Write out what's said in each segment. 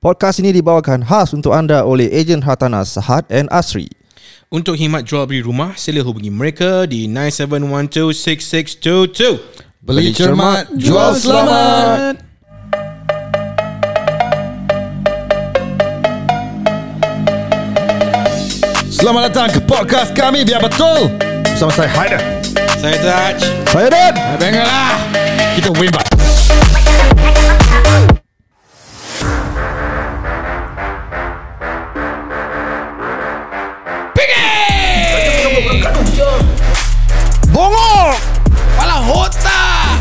Podcast ini dibawakan khas untuk anda oleh ejen hartanah Sahad and Asri. Untuk himat jual beli rumah, sila hubungi mereka di 97126622. Beli cermat, jual selamat. Selamat datang ke podcast kami Biar Betul Bersama saya Haider Saya Taj. Saya Dan. Dengar lah Kita wimbat Bongok!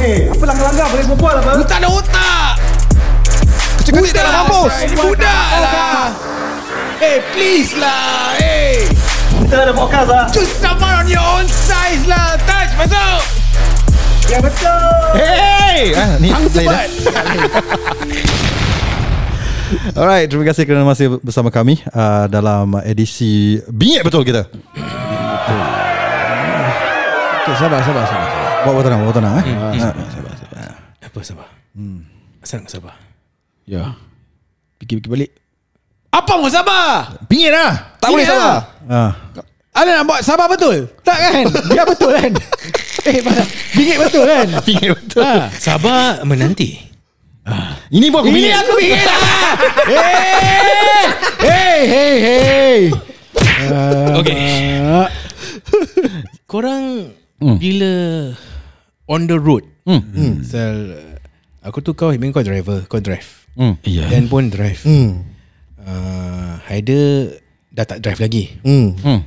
Apa langgar-langgar boleh berbual apa? Lu tak ada otak! Cakap ni dalam mampus. Ini budak lah! Eh, please lah! Eh! Kita ada podcast lah! Choose someone on your own size lah! Taj, masuk! Hey ah, Ni lain dah. Alright, terima kasih kerana masih bersama kami uh, dalam edisi Bingit Betul kita. Okay, sabar, sabar, sabar. Sabar. Bawa tenang, bawa tenang eh. Ah, Apa sabar? Hmm. Asal nak sabar? Ya. Fikir-fikir balik. Apa mau sabar? Bingit lah. Tak boleh sabar. Ah. Ada nak buat sabar betul? Tak kan? Biar betul kan? eh? Bingit betul kan? Bingit Betul. Ha. Sabar menanti. Ini pun aku Ini bingit. aku bingit lah! hey! Hey, hey, hey! Okay. Uh, Korang Hmm. bila on the road, Hmm. Sel, aku tu kau, memang kau driver, kau drive. Hmm. ya. Dan pun drive. Hmm. Uh, Haider dah tak drive lagi. Hmm. Hmm.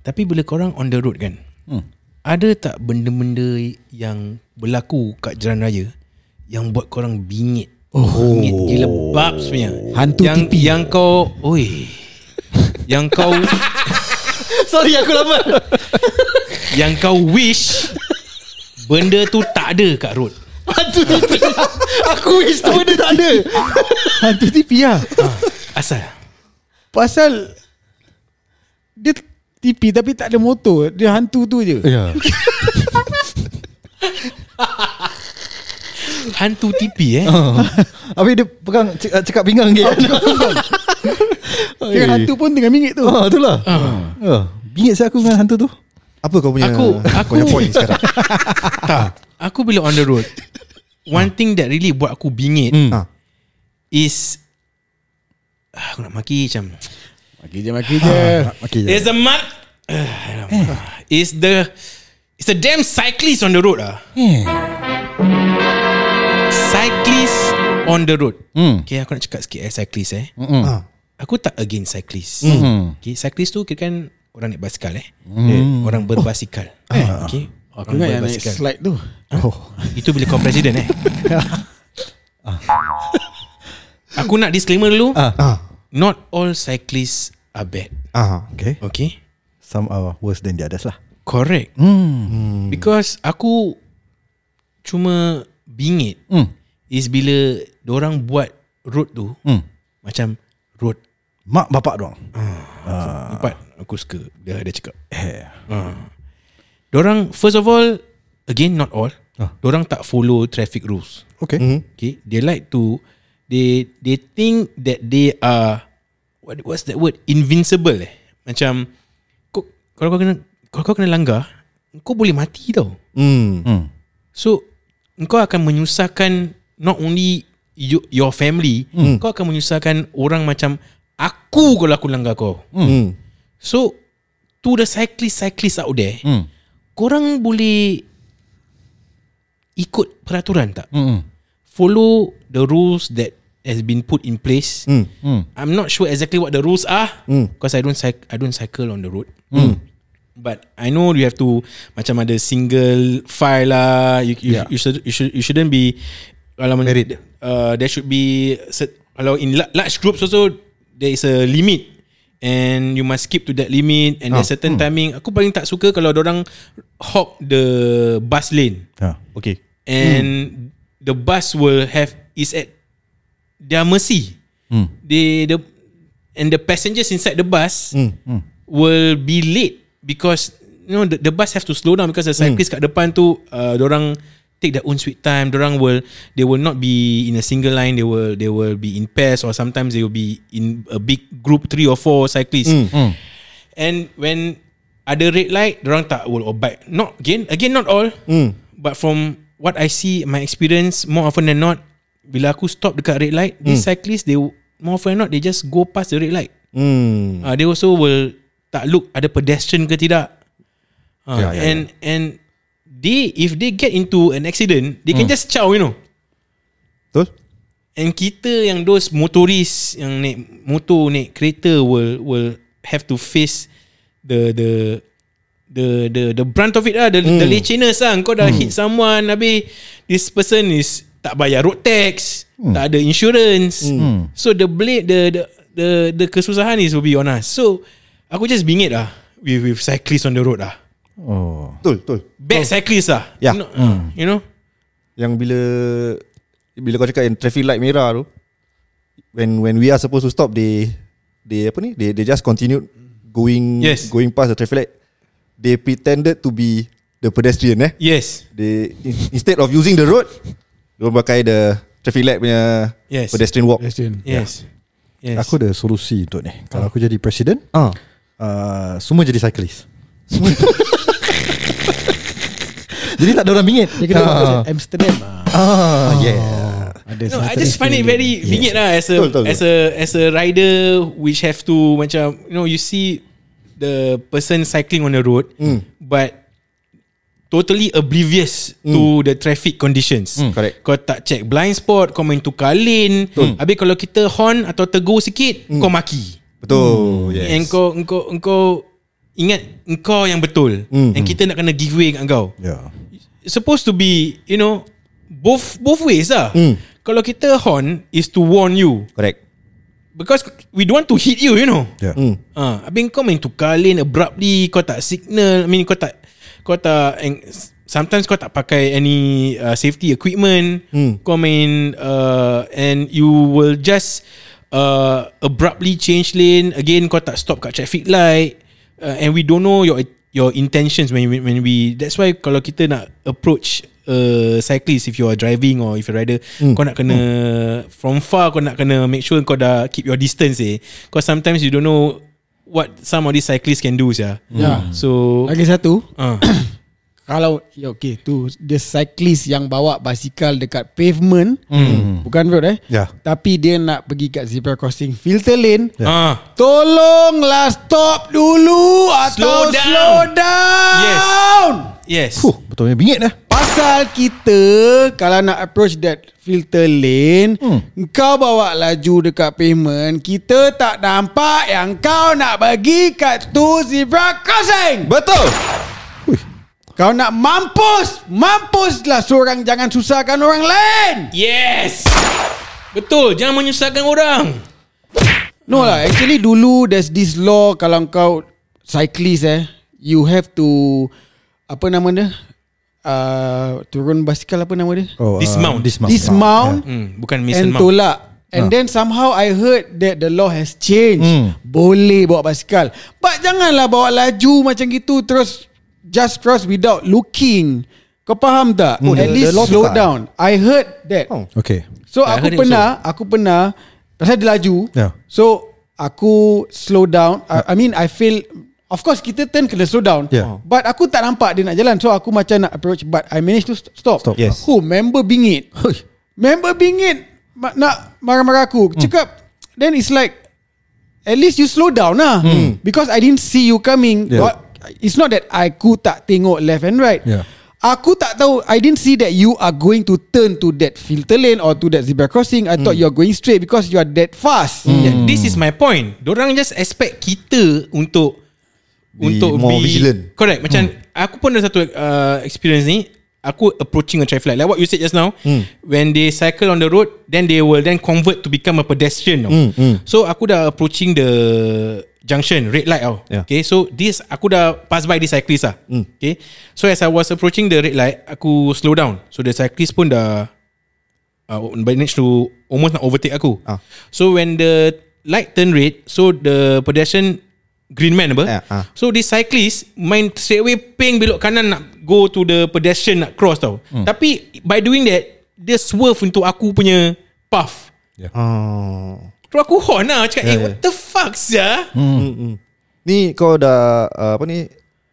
Tapi bila korang on the road kan, Hmm. ada tak benda-benda yang berlaku kat jalan raya yang buat korang bingit? Oh. Bingit gila babs punya. Hantu yang, tipi. Yang kau, oi. yang kau Sorry aku lama. yang kau wish benda tu tak ada kat road. Hantu tipi. aku wish tu benda tak ada. hantu tipi lah. Asal? Pasal dia tipi tapi tak ada motor. Dia hantu tu je. Ya. Hantu tipi eh. Oh. Habis dia pegang cek- cekak pinggang dia. Kira hantu pun tengah mingit tu. Oh, itulah. Bingit saya aku dengan hantu tu. Apa kau punya Aku- aku- punya point sekarang? tak. Aku bila on the road, one thing that really buat aku bingit Hmm. Ah. is Ah, aku nak maki macam Maki je, maki je. Okey. Is the mat uh, Is the Is the damn cyclist on the road ah. Eh. Cyclist on the road. Hmm. Okay, aku nak cakap sikit eh cyclist eh. Mm-mm. Ah. Aku tak against cyclist. Hmm. Okay, cyclist tu kira kan orang naik basikal eh. Hmm. Orang berbasikal. Eh. Okay. Aku Orang ingat yang naik slide tu. Oh. Itu bila kau presiden eh. Aku nak disclaimer dulu. Ah. Ah. Not all cyclists are bad. Ah. Okay. Okay. Some are worse than the others lah. Correct. Hmm. Because aku cuma bingit Hmm. is bila orang buat road tu Hmm. macam road Mak bapak doang. empat aku suka dia dia cakap. Eh. Uh. Dorang first of all again not all. Ah. Dorang tak follow traffic rules. Okay. Hmm. Okay, they like to they they think that they are what what's that word invincible eh. Macam kau, kalau kau kena kalau kau kena langgar, kau boleh mati tau. Hmm. Hmm. So kau akan menyusahkan not only you, your family, hmm. kau akan menyusahkan orang macam aku kalau aku langgar kau. Hmm. So to the cyclist-cyclist out there, Hmm. korang boleh ikut peraturan tak? Hmm. Follow the rules that has been put in place. Hmm. Hmm. I'm not sure exactly what the rules are Hmm. because I don't cycle I don't cycle on the road. Hmm. But I know you have to macam ada single file lah. You you, Yeah. you should you should you shouldn't be kalau Married. uh, there should be set, kalau in la- large groups also there is a limit and you must keep to that limit and Ah, there's certain timing. Aku paling tak suka kalau orang hog the bus lane Ah. Okay. and the bus will have is at their mercy. Hmm. They the and the passengers inside the bus Hmm. Hmm. will be late because you know the, the bus have to slow down because the cyclist kat depan tu uh, orang take their own sweet time. Orang will they will not be in a single line. They will they will be in pairs or sometimes they will be in a big group three or four cyclists. Mm. And when ada red light, orang tak will obey. Not again, again not all. Hmm. But from what I see, my experience more often than not, bila aku stop dekat red light, these cyclists they more often than not they just go past the red light. Hmm. Uh, they also will tak look ada pedestrian ke tidak. Uh, Ya, ya, and and they if they get into an accident, they can just chow, you know. Betul? And kita yang those motoris yang naik motor naik kereta will will have to face the the the the the brunt of it lah. The, the lechiness lah. Kau dah hit someone habis this person is tak bayar road tax tak ada insurance. So the blade the the the the kesusahan is will be on us. So aku just bingit lah with with cyclists on the road lah. Oh. Betul, betul. bad cyclists lah Ya. you know, uh, you know Yang bila bila kau cakap yang traffic light merah tu when when we are supposed to stop they they apa ni they they just continue going Yes. going past the traffic light they pretended to be the pedestrian eh yes they in- instead of using the road they pakai the traffic light punya Yes. pedestrian walk Pedestrian. yes yes Aku ada solusi untuk ni. Kalau aku jadi presiden, ah uh, semua jadi cyclist. jadi tak ada orang bingit. Dia kena buat Ah. macam Amsterdam ah. Ah, yeah. Ada No, I just find it very bingit lah as a Betul, betul, as a as a rider which have to macam you know you see the person cycling on the road Hmm. but totally oblivious to the traffic conditions. correct. Kau tak check blind spot, kau main tukar lane. Habis kalau kita horn atau tegur sikit, kau maki. betul yes And kau engkau engkau ingat engkau yang betul. Hmm, And kita nak kena give way kat kau Yeah. supposed to be you know both both ways lah. Hmm. Kalau kita horn is to warn you correct because we don't want to hit you, you know. Yeah. hmm. Ah, habis kau main tukar lane abruptly, kau tak signal, I mean kau tak kau tak and sometimes kau tak pakai any uh, safety equipment. Hmm. Kau main uh, and you will just uh, abruptly change lane again kau tak stop kat traffic light uh, and we don't know your your intentions when we, when we that's why kalau kita nak approach a cyclist if you are driving or if you rider Hmm. kau nak kena from far kau nak kena make sure kau dah keep your distance eh because sometimes you don't know what some of these cyclists can do ya Ya. so Lagi satu uh, Kalau ya okay tu dia cyclist yang bawa basikal dekat pavement Hmm. bukan road eh Ya. tapi dia nak pergi kat zebra crossing filter lane ah tolonglah stop dulu atau Slow down. slow down yes Fuh, betul bingit dah. Pasal kita Kalau nak approach that filter lane hmm. Kau bawa laju dekat pavement Kita tak nampak yang kau nak pergi kat tu zebra crossing betul Kau nak mampus Mampuslah seorang Jangan susahkan orang lain yes betul jangan menyusahkan orang No lah Actually dulu There's this law Kalau kau Cyclist eh You have to Apa nama dia uh, Turun basikal apa nama dia Oh, Dismount. dismount. Dismount hmm, bukan Mason And Mount tolak And then somehow I heard that the law has changed. Hmm. Boleh bawa basikal. But janganlah bawa laju macam gitu terus just cross without looking. Kau faham tak? Hmm. At The- least the slow tukar. down. I heard that. Oh. Okay. So I aku pernah, aku pernah pasal dia laju. Yeah. So aku slow down. I, I mean I feel Of course kita turn kena slow down Yeah. But aku tak nampak dia nak jalan So aku macam nak approach But I managed to st- stop, Stop. Yes. Who member bingit Member bingit Nak marah-marah aku Cakap Then it's like At least you slow down lah Because I didn't see you coming Yeah. But It's not that Aku tak tengok left and right Yeah. Aku tak tahu I didn't see that you are going to turn to that filter lane Or to that zebra crossing I thought you are going straight Because you are that fast Yeah, this is my point. Dorang just expect kita untuk Be untuk more be vigilant. Correct. Macam aku pun ada satu uh, experience ni. Aku approaching a traffic light. Like what you said just now. When they cycle on the road, then they will then convert to become a pedestrian. Hmm, hmm. So aku dah approaching the junction red light. Tau. Yeah. Okay. So this aku dah pass by this cyclist lah. Hmm. Okay. So as I was approaching the red light, aku slow down. So the cyclist pun dah uh, managed to almost nak overtake aku. Ah. So when the light turn red, so the pedestrian green man apa. Yeah, ah. So this cyclist main straight away ping belok kanan nak go to the pedestrian nak cross tau. Hmm. Tapi by doing that dia swerve untuk aku punya path. Oh. Terus aku horn lah Cakap Yeah, eh yeah. what the fuck sia Hmm. Ni kau dah uh, apa ni?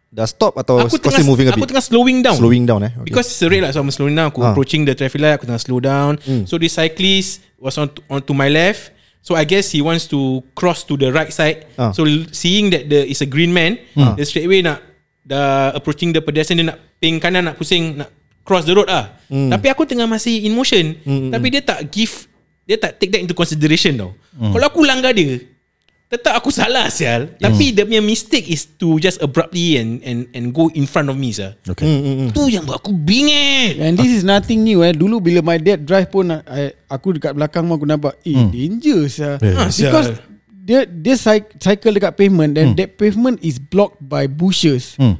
Dah stop atau Aku tengah still moving a Aku bit? tengah slowing down Slowing down eh. Okay. Because it's a red light So I'm slowing down Aku Ah. approaching the traffic light Aku tengah slow down So this cyclist Was on to, on to my left So I guess he wants to Cross to the right side Ah. So seeing that the Is a green man Dia straight away nak Dah approaching the pedestrian Dia nak ping kanan Nak pusing Nak cross the road lah Tapi aku tengah masih in motion Tapi dia tak give Dia tak take that into consideration tau Kalau aku langgar dia Tetap aku salah sial Tapi dia punya mistake is To just abruptly And and and go in front of me sah Okay. Tu yang buat aku bingit And this is nothing new eh. Dulu bila my dad drive pun I, aku dekat belakang aku nampak eh hmm. danger sah. Yeah. Ah, Because dia dia cy- cycle dekat pavement then that pavement is blocked by bushes. Hmm.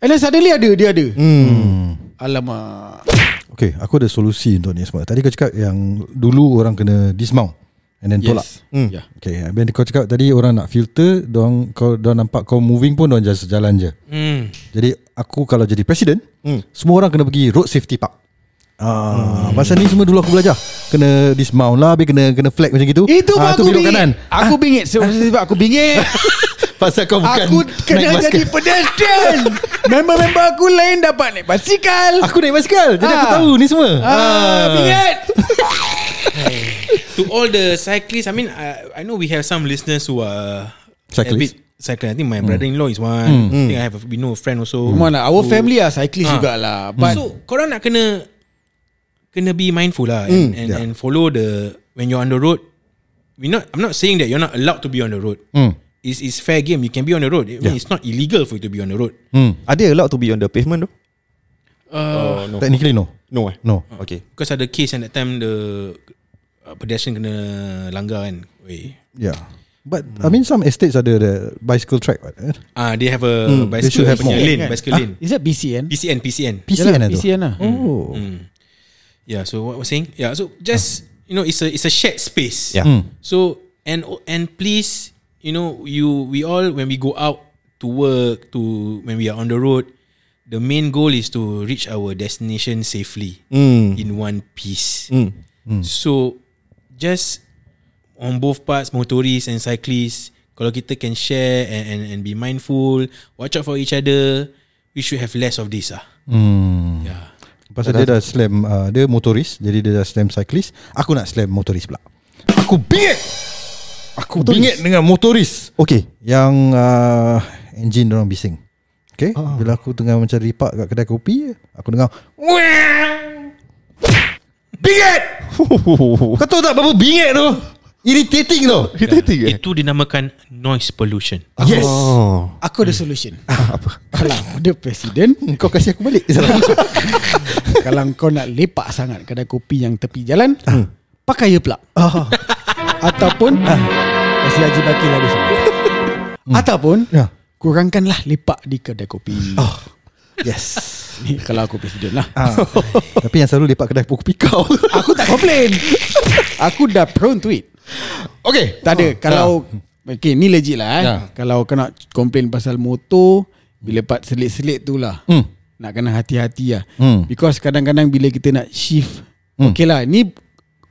And then suddenly ada dia ada. Hmm. Alamak. Okay, aku ada solusi untuk ni semua. Tadi kau cakap yang dulu orang kena dismount and then tolak. Yes. Hmm. Yeah. Okay, then kau cakap tadi orang nak filter, dorang, kau dorang nampak kau moving pun dorang just jalan je. hmm. Jadi aku kalau jadi presiden, Hmm. semua orang kena pergi road safety park. Ah, pasal ni semua dulu aku belajar. Kena dismount lah, habis kena kena flag macam gitu. Itu ah, ah, tu aku bingit. kanan. Aku bingit sebab sebab aku bingit. Pasal kau bukan aku kena naik basikal. jadi pedestrian. Member-member aku lain dapat naik basikal. Aku naik basikal. Jadi aku Ah. tahu ni semua. Ah, bingit. To all the cyclists I mean I, I know we have some listeners Who are Cyclists. a bit Cycling I think my brother-in-law is one I think I have a, We know a friend also Come on lah. Our family are cyclist Ah. jugalah. But So korang nak kena Kena be mindful lah and, and, yeah. and follow the When you're on the road we not I'm not saying that You're not allowed to be on the road Hmm. It's, it's fair game You can be on the road I mean, Yeah. It's not illegal for you to be on the road Hmm. Are they allowed to be on the pavement though? uh, no. Technically no. No eh. No. Okay. Because ada case and that time The uh, Pedestrian kena Langgar kan Weh. Yeah. But I mean some estates ada the bicycle track right? eh? Ah, they have a Hmm, they should bicycle have punya lane, Kan? bicycle lane. is that BCN? PCN, PCN. PCN tu. PCN lah. Oh. Mm. Yeah, so what was saying? Yeah, so just you know, it's a it's a shared space. Yeah. Hmm. So and and please, you know, you we all when we go out to work to when we are on the road, the main goal is to reach our destination safely Hmm. in one piece. Hmm. So just on both parts, motorists and cyclists, kalau kita can share and, and and be mindful, watch out for each other, we should have less of this ah. Hmm. Yeah. Pasal dia dah slam uh, Dia motoris Jadi dia dah slam cyclist Aku nak slam motoris pula Aku bingit Aku Motoris? bingit dengan motoris Okay. Yang uh, Engine orang bising Okay Ah. Bila aku tengah macam ripak kat kedai kopi Aku dengar Bingit Kau tahu tak berapa bingit tu Irritating tu Irritating eh? Itu dinamakan noise pollution. Yes Oh. Aku ada solution. Apa? Kalau ada presiden, Kau kasih aku balik kalau kau nak lepak sangat kedai kopi yang tepi jalan, Hmm. pakai earplug. Ah. Ataupun ah, kasih Haji Bakil habis. Ataupun Ya. kurangkanlah lepak di kedai kopi. Yes Ni kalau aku presiden lah. ah. Tapi yang selalu lepak kedai kopi kau Aku tak komplain. Aku dah prone to it. Okay Tak ada Kalau Okay ni legit lah eh. Ya. Kalau kau nak komplain pasal motor Bila part selit-selit tu lah Hmm. Nak kena hati-hati lah Hmm. Because kadang-kadang bila kita nak shift Okay lah Ni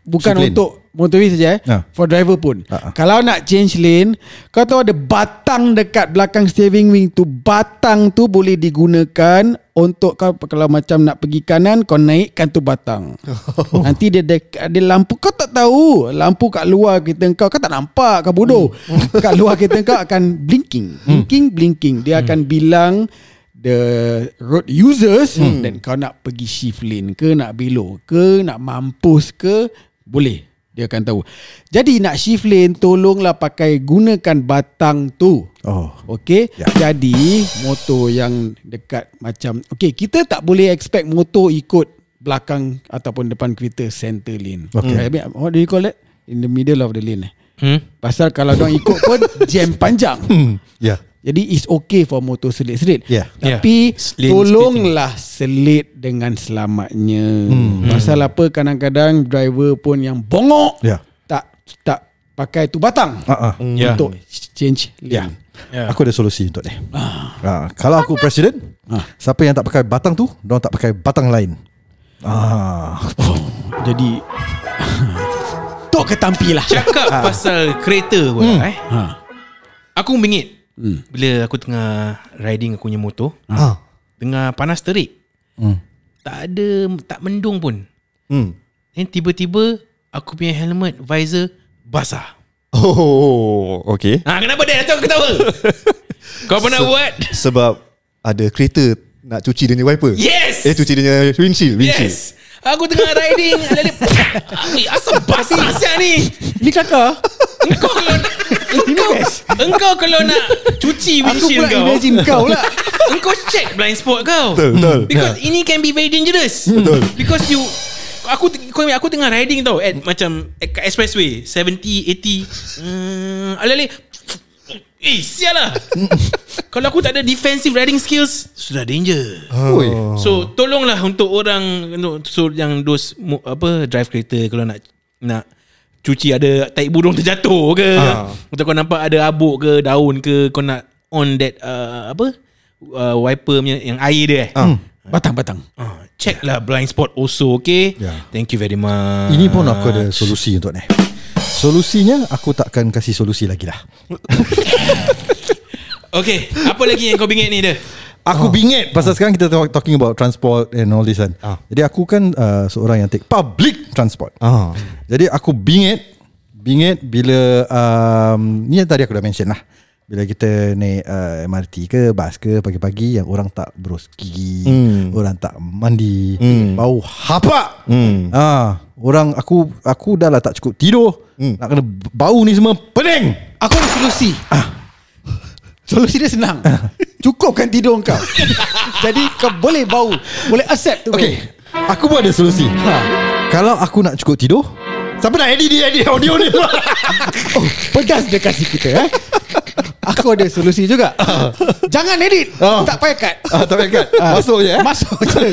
Bukan Shift lane. untuk motoris saja eh. Ya. For driver pun. Ah, ah. Kalau nak change lane Kau tahu ada batang dekat belakang steering wheel tu? Batang tu boleh digunakan Untuk kau Kalau macam nak pergi kanan Kau naikkan tu batang. Nanti dia ada, lampu Kau tak tahu. Lampu kat luar kereta kau Kau tak nampak Kau bodoh. Kat luar kereta kau akan blinking. Blinking blinking. Dia akan bilang The road users Dan kau nak pergi shift lane ke Nak belok ke Nak mampus ke Boleh. Dia akan tahu. Jadi nak shift lane Tolonglah pakai Gunakan batang tu. Oh. Okay Ya. Jadi Motor yang dekat Macam Okay kita tak boleh expect Motor ikut Belakang Ataupun depan kereta Center lane. Okay. I mean, What do you call that? In the middle of the lane eh? Hmm? Pasal kalau orang ikut pun Jam panjang. Hmm. Yeah jadi it's okay for motor selit-selit. Yeah. Tapi Yeah. Tolonglah selit dengan selamatnya. Hmm. Pasal apa kadang-kadang driver pun yang bongok Yeah tak tak pakai tu batang Ah, ah. Yeah. untuk change lane. Yeah. Ya. Aku ada solusi untuk dia ah. Kalau aku presiden Ah. Siapa yang tak pakai batang tu Diorang tak pakai batang lain ah. Jadi Tok ketampi lah Cakap pasal kereta pun hmm. eh. ha. Aku bingit Hmm. Bila aku tengah riding aku punya motor Ha. Tengah panas terik hmm. Tak ada Tak mendung pun Hmm. Then tiba-tiba Aku punya helmet Visor Basah Oh, okay. Ha, kenapa dia Atau aku ketawa Kau pernah buat Sebab ada kereta nak cuci dia punya wiper. Yes Eh, cuci dia punya windshield, windshield. Yes Aku tengah riding Ada Eh, Asal basah siap ni Ni kakak Engkau kalau nak Engkau Engkau kalau nak Cuci Aku windshield pula kau. imagine kau lah. Engkau check blind spot kau. Betul, betul. Because ini can be very dangerous. Betul. Because you Aku kau aku tengah riding tau At macam at, kat expressway 70 80 hmm, Alali Eh sial lah. Kalau aku tak ada defensive riding skills Sudah danger. Oi. So tolonglah untuk orang So yang dos Apa Drive kereta Kalau nak Nak Cuci ada Tai burung terjatuh ke? Ah. Atau kau nampak ada abuk ke Daun ke Kau nak On that uh, Apa uh, Wiper punya Yang air dia eh? Ah. Batang-batang. Ah, check lah blind spot also okay? Ya. Thank you very much. Ini pun aku ada solusi untuk ni. Solusinya Aku takkan kasih solusi lagi lah. Okay Apa lagi yang kau bingit ni dia Aku bingit Pasal sekarang kita talk- talking about Transport and all this kan Ah. Jadi aku kan uh, Seorang yang take Public transport Ah. Jadi aku bingit Bingit bila um, Ni yang tadi aku dah mention lah Bila kita naik uh, MRT ke Bas ke Pagi-pagi Yang orang tak berus gigi Hmm. Orang tak mandi Hmm. Bau hapak Hmm. Ah, Orang aku Aku dah lah tak cukup tidur Hmm. Nak kena bau ni semua Pening Aku ada solusi Solusi dia senang. Cukupkan tidur kau. Jadi kau boleh bau Boleh accept tu Okay Aku pun ada solusi. Ha. Kalau aku nak cukup tidur Siapa nak edit dia edit audio ni oh, Pedas dia kasih kita eh. Aku ada solusi juga. Jangan edit. Oh. Tak payah cut. Ah, Tak payah kat Masuk je eh. Masuk je.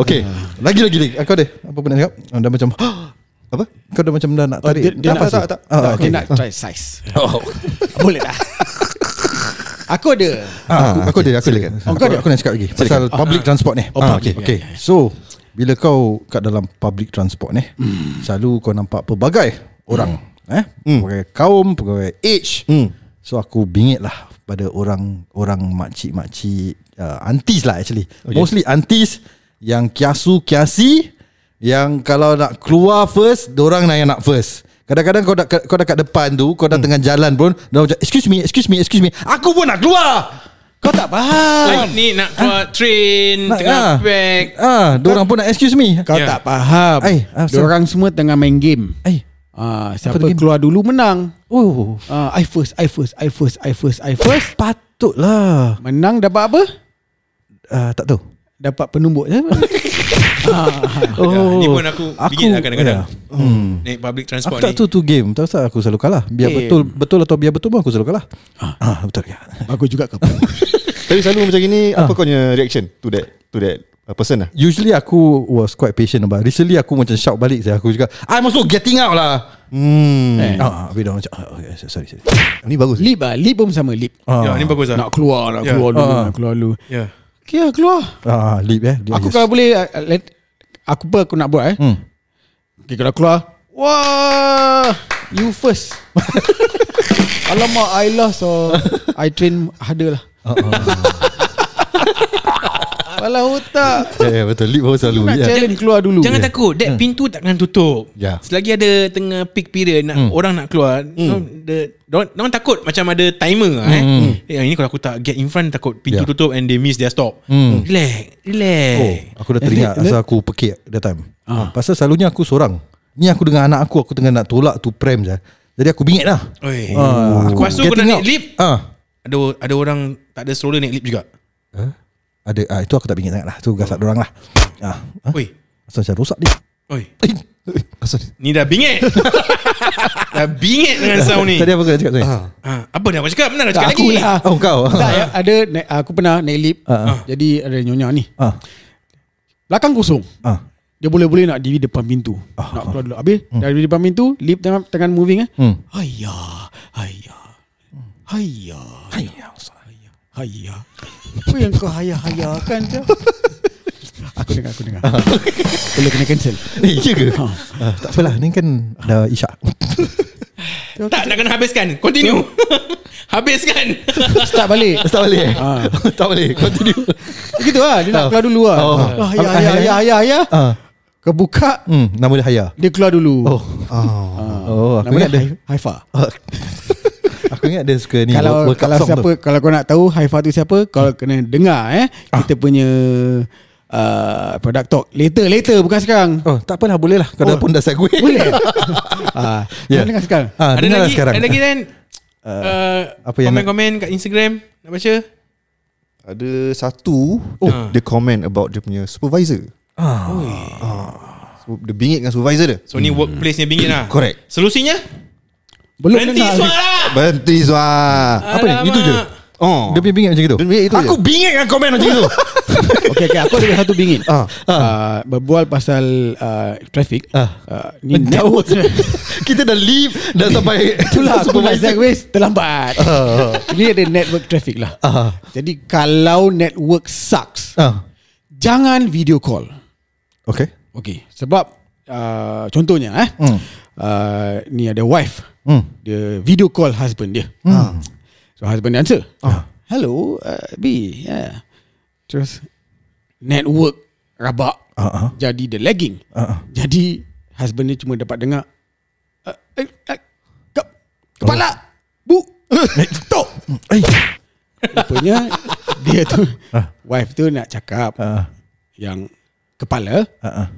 Okay Lagi-lagi lagi. Aku ada. Apa pun nak cakap? Ah, Dah macam Apa? Kau dah macam dah nak Oh, tarik dia, dia Tak, nak, tak, tak, Ah, tak, okay. Dia nak try size. Oh. Boleh tak? Aku ada. Ah, aku, aku ada Aku ada. Silakan. aku, aku, aku nak cakap lagi Pasal public transport ni. Oh, Ah, okay. okay. So Bila kau kat dalam public transport ni Selalu kau nampak pelbagai Orang eh? Pelbagai kaum Pelbagai age. Hmm. So aku bingit lah Pada orang Orang makcik-makcik uh, Aunties lah actually. Okay. Mostly aunties Yang kiasu-kiasi Yang kalau nak keluar first Diorang nak yang nak first Kadang-kadang kau dah, kau dah kat depan tu Kau dah hmm. tengah jalan pun Dah macam Excuse me Excuse me Excuse me Aku pun nak keluar Kau tak faham Like ni nak keluar train Nak- Tengah ah. pack Ah, Diorang pun nak excuse me Kau Ya. tak faham Ai, ah, sorry. Diorang semua tengah main game Eh Ah, siapa keluar dulu menang. Oh Ah, I first, I first, I first, I first, I first. Patutlah Menang dapat apa? uh, Tak tahu Dapat penumbuk je. oh, Ni pun aku Bingit lah kadang-kadang ya. hmm. Naik public Aku transport tak ni tahu tu game Tak tahu aku selalu kalah Biar Game. betul Betul atau biar betul pun aku selalu kalah ah. betul ya. Bagus juga kau. Tapi selalu macam gini Apa kau punya reaction To that To that uh, person lah Usually aku was quite patient about Recently aku macam shout balik saya Aku juga I'm also getting out lah Hmm Eh. Ah, Habis dah macam ah, okay, Sorry sorry Ni bagus lip ah, lip pun sama lip. ah. Ya ni bagus lah Nak keluar, nak Ya. keluar dulu, Ah. nak keluar dulu. Ya Okay lah, keluar. ah, Lip eh Aku just- kalau boleh, ah, let, aku apa aku nak buat eh. hmm. Okay, kalau keluar. Wah, you first. Alamak, I lost or I train harder lah. ah, ah. Kepala otak. Ya yeah, betul Lip baru selalu Nak yeah. challenge keluar dulu. Jangan takut That pintu takkan tutup Ya. Selagi ada Tengah peak period nak, Hmm. Orang nak keluar mm. the, dorang, dorang takut Macam ada timer lah, eh. Hmm. eh Ini kalau aku tak get in front Takut pintu Ya. tutup And they miss their stop Hmm. Relax Relax Oh, aku dah teringat Asal aku pekik that time ah. Pasal selalunya aku seorang Ni aku dengan anak aku Aku tengah nak tolak tu pram je Jadi aku bingit lah Oi. Ah, aku Lepas tu getting nak naik lift ah. Ada ada orang Tak ada stroller naik lift juga Huh? Ada ah, Itu aku tak bingit sangat lah Tu gasak dorang lah ah. ah. Oi Asal macam rosak dia Oi Asal Ni dah bingit Dah bingit dengan sound ni Tadi apa kau nak cakap tadi? ah. ha, Apa dah aku cakap Mana nak cakap Tak, lagi aku lah. Oh kau Tak, ya, ada naik, aku pernah naik lip. Ah, ah. Jadi ada nyonya ni. ah. Belakang kosong. ah. Dia boleh-boleh nak diri depan pintu. Ah, nak keluar dulu. Habis dari depan pintu, lip tengah tengah moving eh. Hmm. Ayah, ayah. Hayya. Hayya. Hayya. Apa yang kau hayah-hayahkan tu? aku dengar, aku dengar. Boleh kena cancel. Eh, iya ke? Ah, tak apalah, ni kan dah isyak. Tak nak kena habiskan Continue Habiskan Start balik. Tak boleh eh? Ah. Tak boleh, continue. Gitu lah, dia nak Ah. keluar dulu lah. Oh. Ah, hayah, Ah, hayah, hayah. hayah, hayah, hayah. Ah. Kau buka, Hmm, nama dia Haya. dia keluar dulu. Oh. Oh, aku Nama dia dia. Hai- Haifa. Aku ingat dia suka ni kalau World kalau siapa tu. kalau kau nak tahu Haifa tu siapa, kau kena dengar eh kita punya uh, product talk. Later, later bukan sekarang. Oh, tak apalah boleh lah. Kau dah Oh. pun dah segue. Boleh. ah, Ya. yeah. dengar sekarang. Ah, Ada dengar lagi sekarang. Ada lagi kan uh, apa yang nak- Komen-komen kat Instagram Nak baca Ada satu oh. dia, dia comment about dia punya supervisor. Ah. So, dia bingit dengan supervisor dia. So ni workplace-nya bingit lah Correct. Solusinya Belum Berhenti dengar. suara lah Berhenti suara. Apa ni? Itu je? Oh. Dia punya bingit macam itu. Bingit itu Aku je. bingit dengan komen macam itu. Okey okey aku ada satu bingit. Ah. Uh, berbual pasal uh, traffic. Ah. Uh, ni network Kita dah leave Dah sampai Itulah aku nak segway terlambat. Ini ada network traffic lah. Ah. Jadi kalau network sucks, Ah. jangan video call. Okay. Okey, sebab uh, contohnya eh. Hmm. Uh, ni ada wife. Hmm. Dia video call husband dia. Hmm. So husband dia answer. Hello, uh, B. Yeah. Terus network rabak. Ah, ah. Jadi dia lagging. Ah, ah. Jadi husband dia cuma dapat dengar uh, eh, kep, kepala bu tok. Eh. Rupanya dia tu Ah. wife tu nak cakap Ah. yang kepala Ah. ah.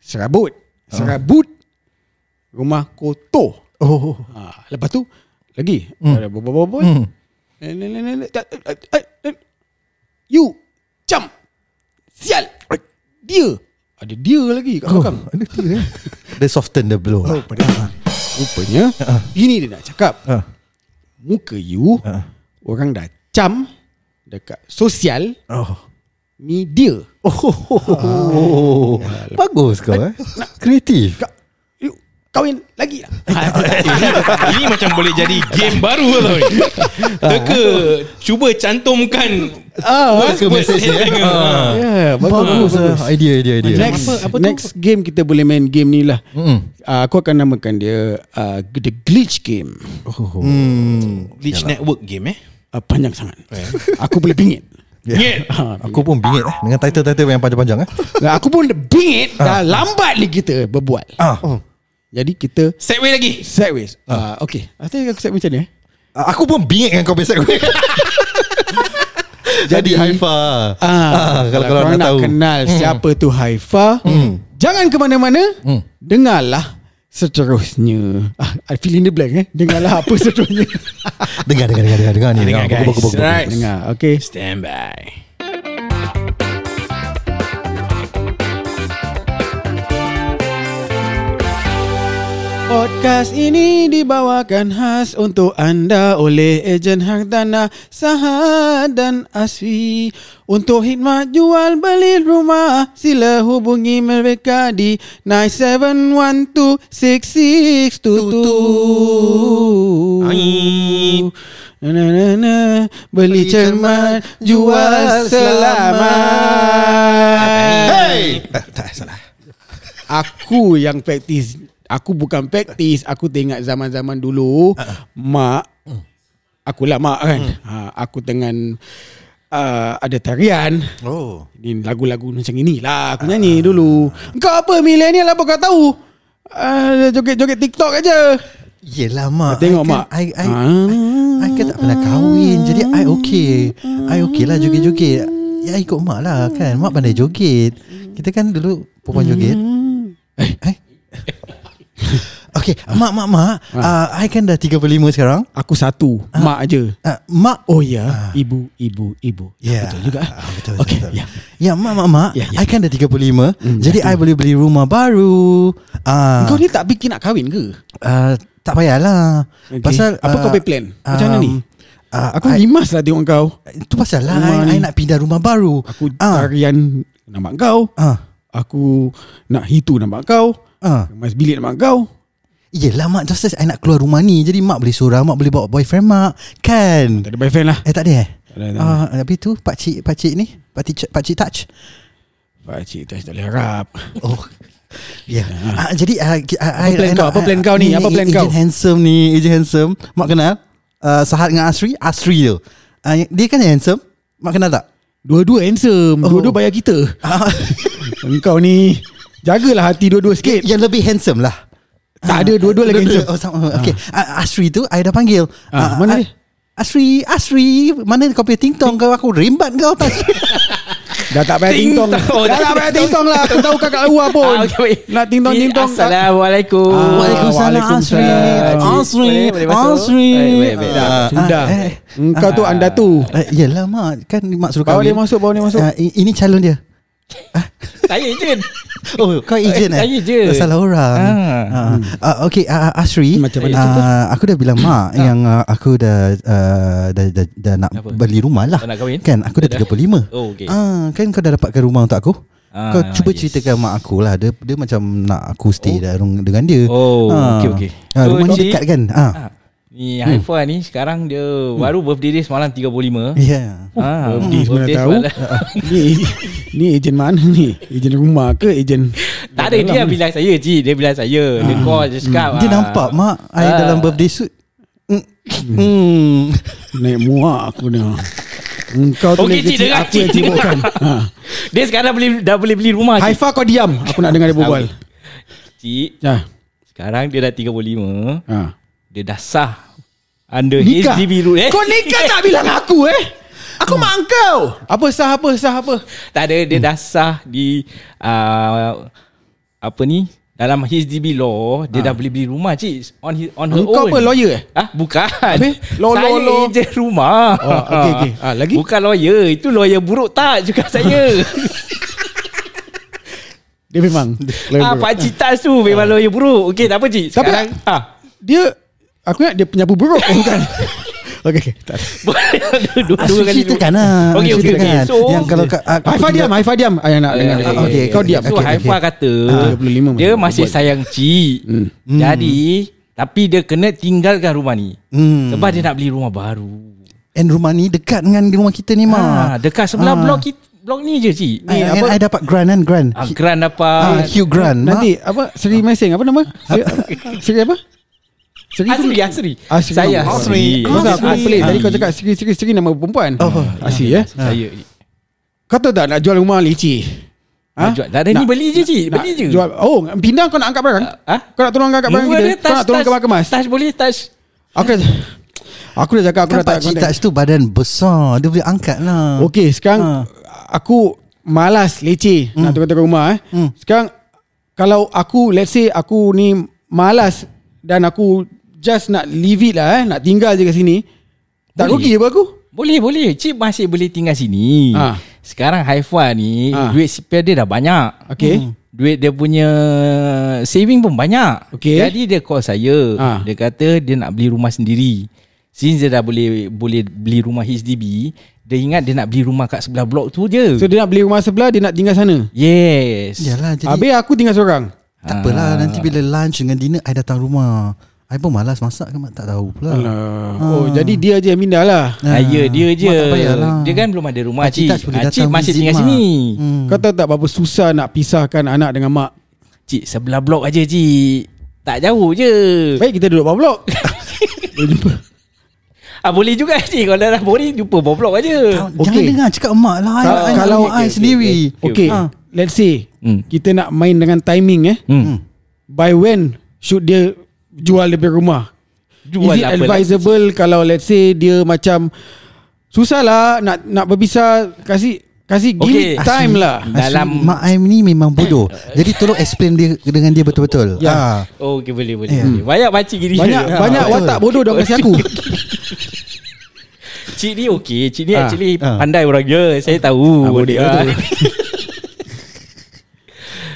serabut. Serabut rumah kotor. Oh. Ha, lepas tu lagi Hmm. ada. Hmm. Eh, eh, eh, You jump sial dia ada dia lagi kat Oh, belakang. ada dia eh. Dia soften the blow. Oh, pada rupanya ini dia nak cakap. Ah. Muka you Ah. orang dah cam dekat sosial Oh. media. Oh. Bagus kau eh. Kreatif. Kau, you kahwin lagi lah. Ini macam boleh jadi game baru tau ni Teka Cuba cantumkan ah, Ke message headline. Ah. yeah, Bagus ah. Idea idea idea. Next Apa- apa tu? next game kita boleh main game ni lah. Hmm. Uh, aku akan namakan dia uh, The Glitch Game. Oh. Hmm. Glitch network game eh Uh, panjang sangat. aku boleh bingit. Yeah. Ha, Aku pun bingit eh dengan title-title yang panjang-panjang eh. Nah, aku pun bingit dah lambat lagi kita berbual. Ah. Jadi kita Segway lagi sideways. Uh, okay. Nanti aku set macam ni eh. Aku pun bingit dengan kau besar gue. Jadi Haifa. Ah, kalau, kalau korang nak nak tahu. kenal siapa tu Haifa, jangan ke mana-mana. Hmm. Dengarlah seterusnya. Ah, I fill in the blank eh. Dengarlah apa seterusnya. Dengar dengar dengar dengar dengar ni. Dengar, Dengar, guys. bagus, bagus, bagus, Right. bagus. Dengar. Okay. Stand by Podcast ini dibawakan khas untuk anda oleh ejen hartanah Sahad dan Asfi. Untuk khidmat jual beli rumah, sila hubungi mereka di 97126622. Aib. Na, na, na. Beli cermat, jual selamat. Hey. Eh, tak salah. Aku yang praktis Aku bukan praktis Aku tengok zaman-zaman dulu Mak Akulah mak kan. Ha, Aku dengan uh, Ada tarian. Oh. Ni lagu-lagu macam inilah Aku nyanyi dulu. Kau apa milenial apa kau tahu? Uh, Joget-joget TikTok aja. Yelah mak. Tengok I mak. I, I, Ah. I kan tak pernah kahwin Jadi I okay. I okay lah joget-joget. Ya ikut mak lah kan. Mak pandai joget. Kita kan dulu Perempuan joget. Eh, eh. Okay Mak mak mak uh, I kan dah 35 sekarang. Aku satu Mak aja. Uh, Mak Oh ya Ibu Ibu Ibu. Ya Betul juga. Ah, Betul Okay betul, betul. ya. Ya mak mak mak Ya, ya. I kan dah 35 Jadi I boleh beli rumah baru. Ah, Kau ni tak fikir nak kahwin ke? uh, Tak payahlah. Okay. Pasal Apa ah, kau punya plan? Macam mana ni? uh, Aku limas lah tengok kau. Itu pasal lah I, I nak pindah rumah baru. Aku Ah. tarian nampak kau. Ah, Aku nak hitu nampak kau ah. Kemas bilik nampak kau. Yelah mak Just I nak keluar rumah ni. Jadi mak boleh seorang Mak boleh bawa boyfriend mak. Kan? Tak ada boyfriend lah. Eh tak ada eh? Tak ada, tak ada. Ah, Habis tu Pakcik Pakcik ni Pakcik, pakcik touch. Pakcik tak tak boleh harap. Oh. Ya. Yeah. ah, Jadi uh, Apa plan kau? Apa plan kau ni? Apa plan kau? Agent handsome ni Agent handsome. Mak kenal? Uh, Sahat dengan Asri? Asri tu uh, Dia kan handsome? Mak kenal tak? Dua-dua handsome. Oh. Dua-dua bayar kita. Ah, Engkau ni Jagalah hati dua-dua sikit yang lebih handsome lah Tak ada dua-dua lagi handsome Oh, sama. Okay. Uh, Asri tu I dah panggil. Ah, Ah, mana ah, dia? Asri, Asri, mana kau punya tingtong kau aku rimbat kau tak. Dah tak payah Ting ting-tong tong. Dah tak payah ting-tong lah Aku tahu kau kat luar pun Ah, okay. Nak ting-tong-ting-tong Assalamualaikum. Ah, Waalaikumsalam Asri. Asri? Asri. Ah, Sudah ah, eh. Engkau tu anda tu Eh, Yelah mak Kan mak suruh Bawa kahwin dia masuk Bawa dia masuk Ah, Ini calon dia Saya je. Oh kau agent eh Saya je. Salah orang Ah. ah. Ah, Okay ah, Asri Macam mana cerita? Aku dah bilang mak Yang ah, aku dah, uh, dah, dah Dah nak Apa? beli rumah lah nak kahwin? Kan aku dah Dah. 35 Oh, okay. Ah, kan kau dah dapatkan rumah untuk aku. Ah, kau cuba yes. ceritakan mak aku lah. Dia dia macam nak aku stay Oh. dengan dia. Oh, Ah. okey, okey. Ah, So, rumah ni dekat kan? Ah. Ah, Ni Haifa ni sekarang dia baru birthday dia semalam 35. Ya. Yeah. Ah, birthday semua dah tahu. semalam. Ni Ni ejen mana ni Ejen rumah ke Ejen tak ada dia bilang saya Ji Dia bilang saya Dia call dia cakap Dia ah, nampak mak I Ah. dalam birthday suit. Mm. Hmm. Naik muak aku ni Engkau tu lagi cik, kecil Aku cik, yang sibukkan ha. Dia sekarang boleh dah boleh beli rumah cik. Haifa kau diam Aku nak dengar dia berbual Cik Ya Sekarang dia dah 35 ha. Dia dah sah Under Nikah HDB rule eh Kau nikah tak bilang aku eh Aku mak kau Apa sah apa sah apa Tak ada Dia dah sah di uh, Apa ni Dalam HDB law Dia dah boleh beli rumah cik On his, on her Engkau own apa lawyer eh Ah, bukan. Habis? Law, saya law, law. ejen rumah. Oh, okey, okey. Ah, lagi? Bukan lawyer. Itu lawyer buruk tak juga saya. Dia memang ah, Pak Cik Tas tu memang lawyer buruk. Okey, tak apa Cik. Tapi- Sekarang, ah, Dia Aku ingat dia penyapu buruk oh, Bukan Okey okey tak dua, dua Asri kali ceritakan lah. Okey, okey, Ceritakan. okey. So- Yang kalau ka- aku Haifa tinggal- diam Haifa diam Ayah nak dengar dia. Ah, okey, Okey Kau diam So Okey, Haifa okey. kata Ah, 25 Dia masih sayang Cik Hmm. Jadi Tapi dia kena tinggalkan rumah ni Hmm. Sebab dia nak beli rumah baru And rumah ni dekat dengan rumah kita ni ah, mak. Dekat sebelah Ah. blok kita, blok ni je Cik Ni Ni apa? I dapat grant kan grant. ah, Grant Ah, dapat Hugh Grant. Nanti apa Seri Mesing Apa nama Seri, Seri apa Seri tu- Asri. Asri. Asri. Saya. Asri. Asri. Aku Asri. pelik? Tadi kau cakap Seri Seri Seri nama perempuan. Oh. Asri eh? Saya. Kau tahu tak nak jual rumah leceh ha? jual. Tak ada ni Nak- beli je cik. Nak Beli je. jual Oh pindah kau nak angkat barang? Ah? Kau nak tolong angkat barang kita? Dia, Kau touch, nak tolong touch. kemas Touch boleh touch. Aku dah Aku dah cakap Aku Kan dah tak Touch tu badan besar? Dia boleh angkat lah. Okey sekarang Aku Malas leceh Nak tukar-tukar rumah eh. Hmm. Sekarang Kalau aku Let's say aku ni Malas Dan aku Just nak leave it lah eh. Nak tinggal je kat sini. Tak Boleh. rugi apa aku? Boleh boleh. Cik masih boleh tinggal sini. Ah. Sekarang Haifa ni Ah. Duit CPF dia dah banyak. Okey. Hmm. Duit dia punya Saving pun banyak. Okey. Jadi dia call saya. Ah. Dia kata dia nak beli rumah sendiri. Since dia dah boleh Boleh beli rumah HDB Dia ingat dia nak beli rumah kat sebelah blok tu je. So dia nak beli rumah sebelah Dia nak tinggal sana? Yes. Yalah jadi Habis aku tinggal seorang? Tak apalah Nanti bila lunch dengan dinner I datang rumah I pun malas masak kan mak? Tak tahu pula. Alah. Oh jadi dia je yang pindah lah. Ah, ya dia je. Dia kan belum ada rumah. Cik boleh Ah, Cik masih tinggal sini. Hmm. Kau tahu tak berapa susah nak pisahkan anak dengan mak? Cik sebelah blok aja cik. Tak jauh je. Baik kita duduk bawah blok. Boleh jumpa ah, Boleh juga cik. Kalau dah boring Jumpa bawah blok aja. Jangan Okey. dengar cakap emak lah. I- Kalau- I kalau- rumah I sendiri. okey, Okay Ah. Let's say Hmm. Kita nak main dengan timing eh. Hmm. By when Should dia Jual punya rumah Jual Is it apa lah. advisable Kalau let's say Dia macam Susah lah Nak nak berpisah Kasih Kasih give Okay. it time lah Dalam- Mak I ni memang bodoh Jadi tolong explain dia Dengan dia betul-betul Ya. Ah. Oh okay boleh boleh, Ya. boleh. Banyak pakcik gini Banyak Ah, banyak betul. watak bodoh Dia kasi aku Cik ni okey Cik ni Ah. actually Ah. Pandai orang dia Saya tahu Ah, bodek lah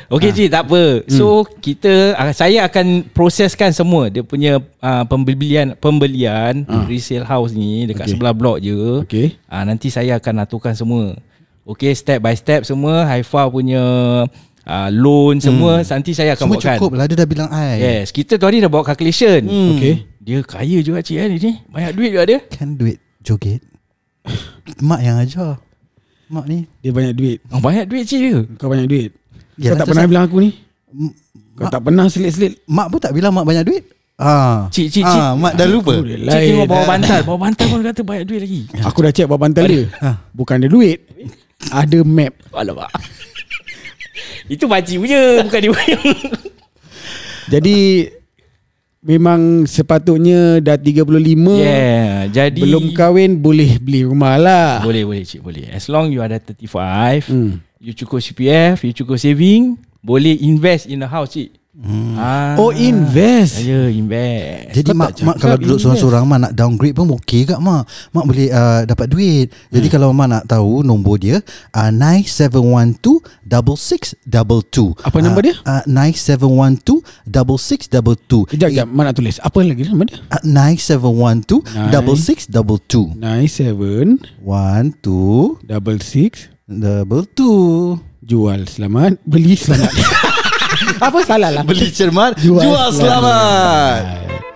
Okey cik tak apa So kita ah, Saya akan Proseskan semua Dia punya uh, Pembelian Pembelian Resale house ni Dekat Okey. sebelah blok je Okay Ah nanti saya akan aturkan semua. Okey step by step semua Haifa punya uh, loan semua nanti saya akan Semua buatkan. cukup lah Dia dah bilang I Yes, kita tu hari dah buat calculation. Hmm. Okay. Dia kaya juga cik kan ni. Banyak duit juga dia. Kan duit joget Mak yang ajar Mak ni Dia banyak duit Oh, banyak duit cik dia. Kau banyak duit Kau tak pernah saya- bilang aku ni? Kau Mak- tak pernah selit-selit? Mak pun tak bilang mak banyak duit. Ah, Cik, cik, ah, cik. Mak dah lupa. Cik tengok bawa bantal. Bawa bantal pun kata banyak duit lagi. Aku dah check bawa bantal dia. Bukan ada duit. Ada map. Alamak. Itu pakcik punya Bukan dia punya. Jadi Memang sepatutnya dah 35 Yeah Jadi Belum kahwin boleh beli rumah lah. Boleh boleh cik boleh. As long you ada 35 Hmm. You cukup CPF You cukup saving Boleh invest in the house cik. Hmm. ah, Oh invest? Ya invest. Jadi Kau mak, tak mak kalau duduk seorang-seorang Mak nak downgrade pun okey kak mak? Mak boleh uh, dapat duit. Jadi kalau mak nak tahu Nombor dia uh, 9712-6622 Apa nombor dia? Uh, 9712-6622 Kejap kejap Mana nak tulis. Apa lagi nama dia? Uh, 9712-6622 Nine seven 1, 2, Double six double 2 Jual selamat Beli selamat. Apa salah lah Beli cermat Jual Jual, selamat. selamat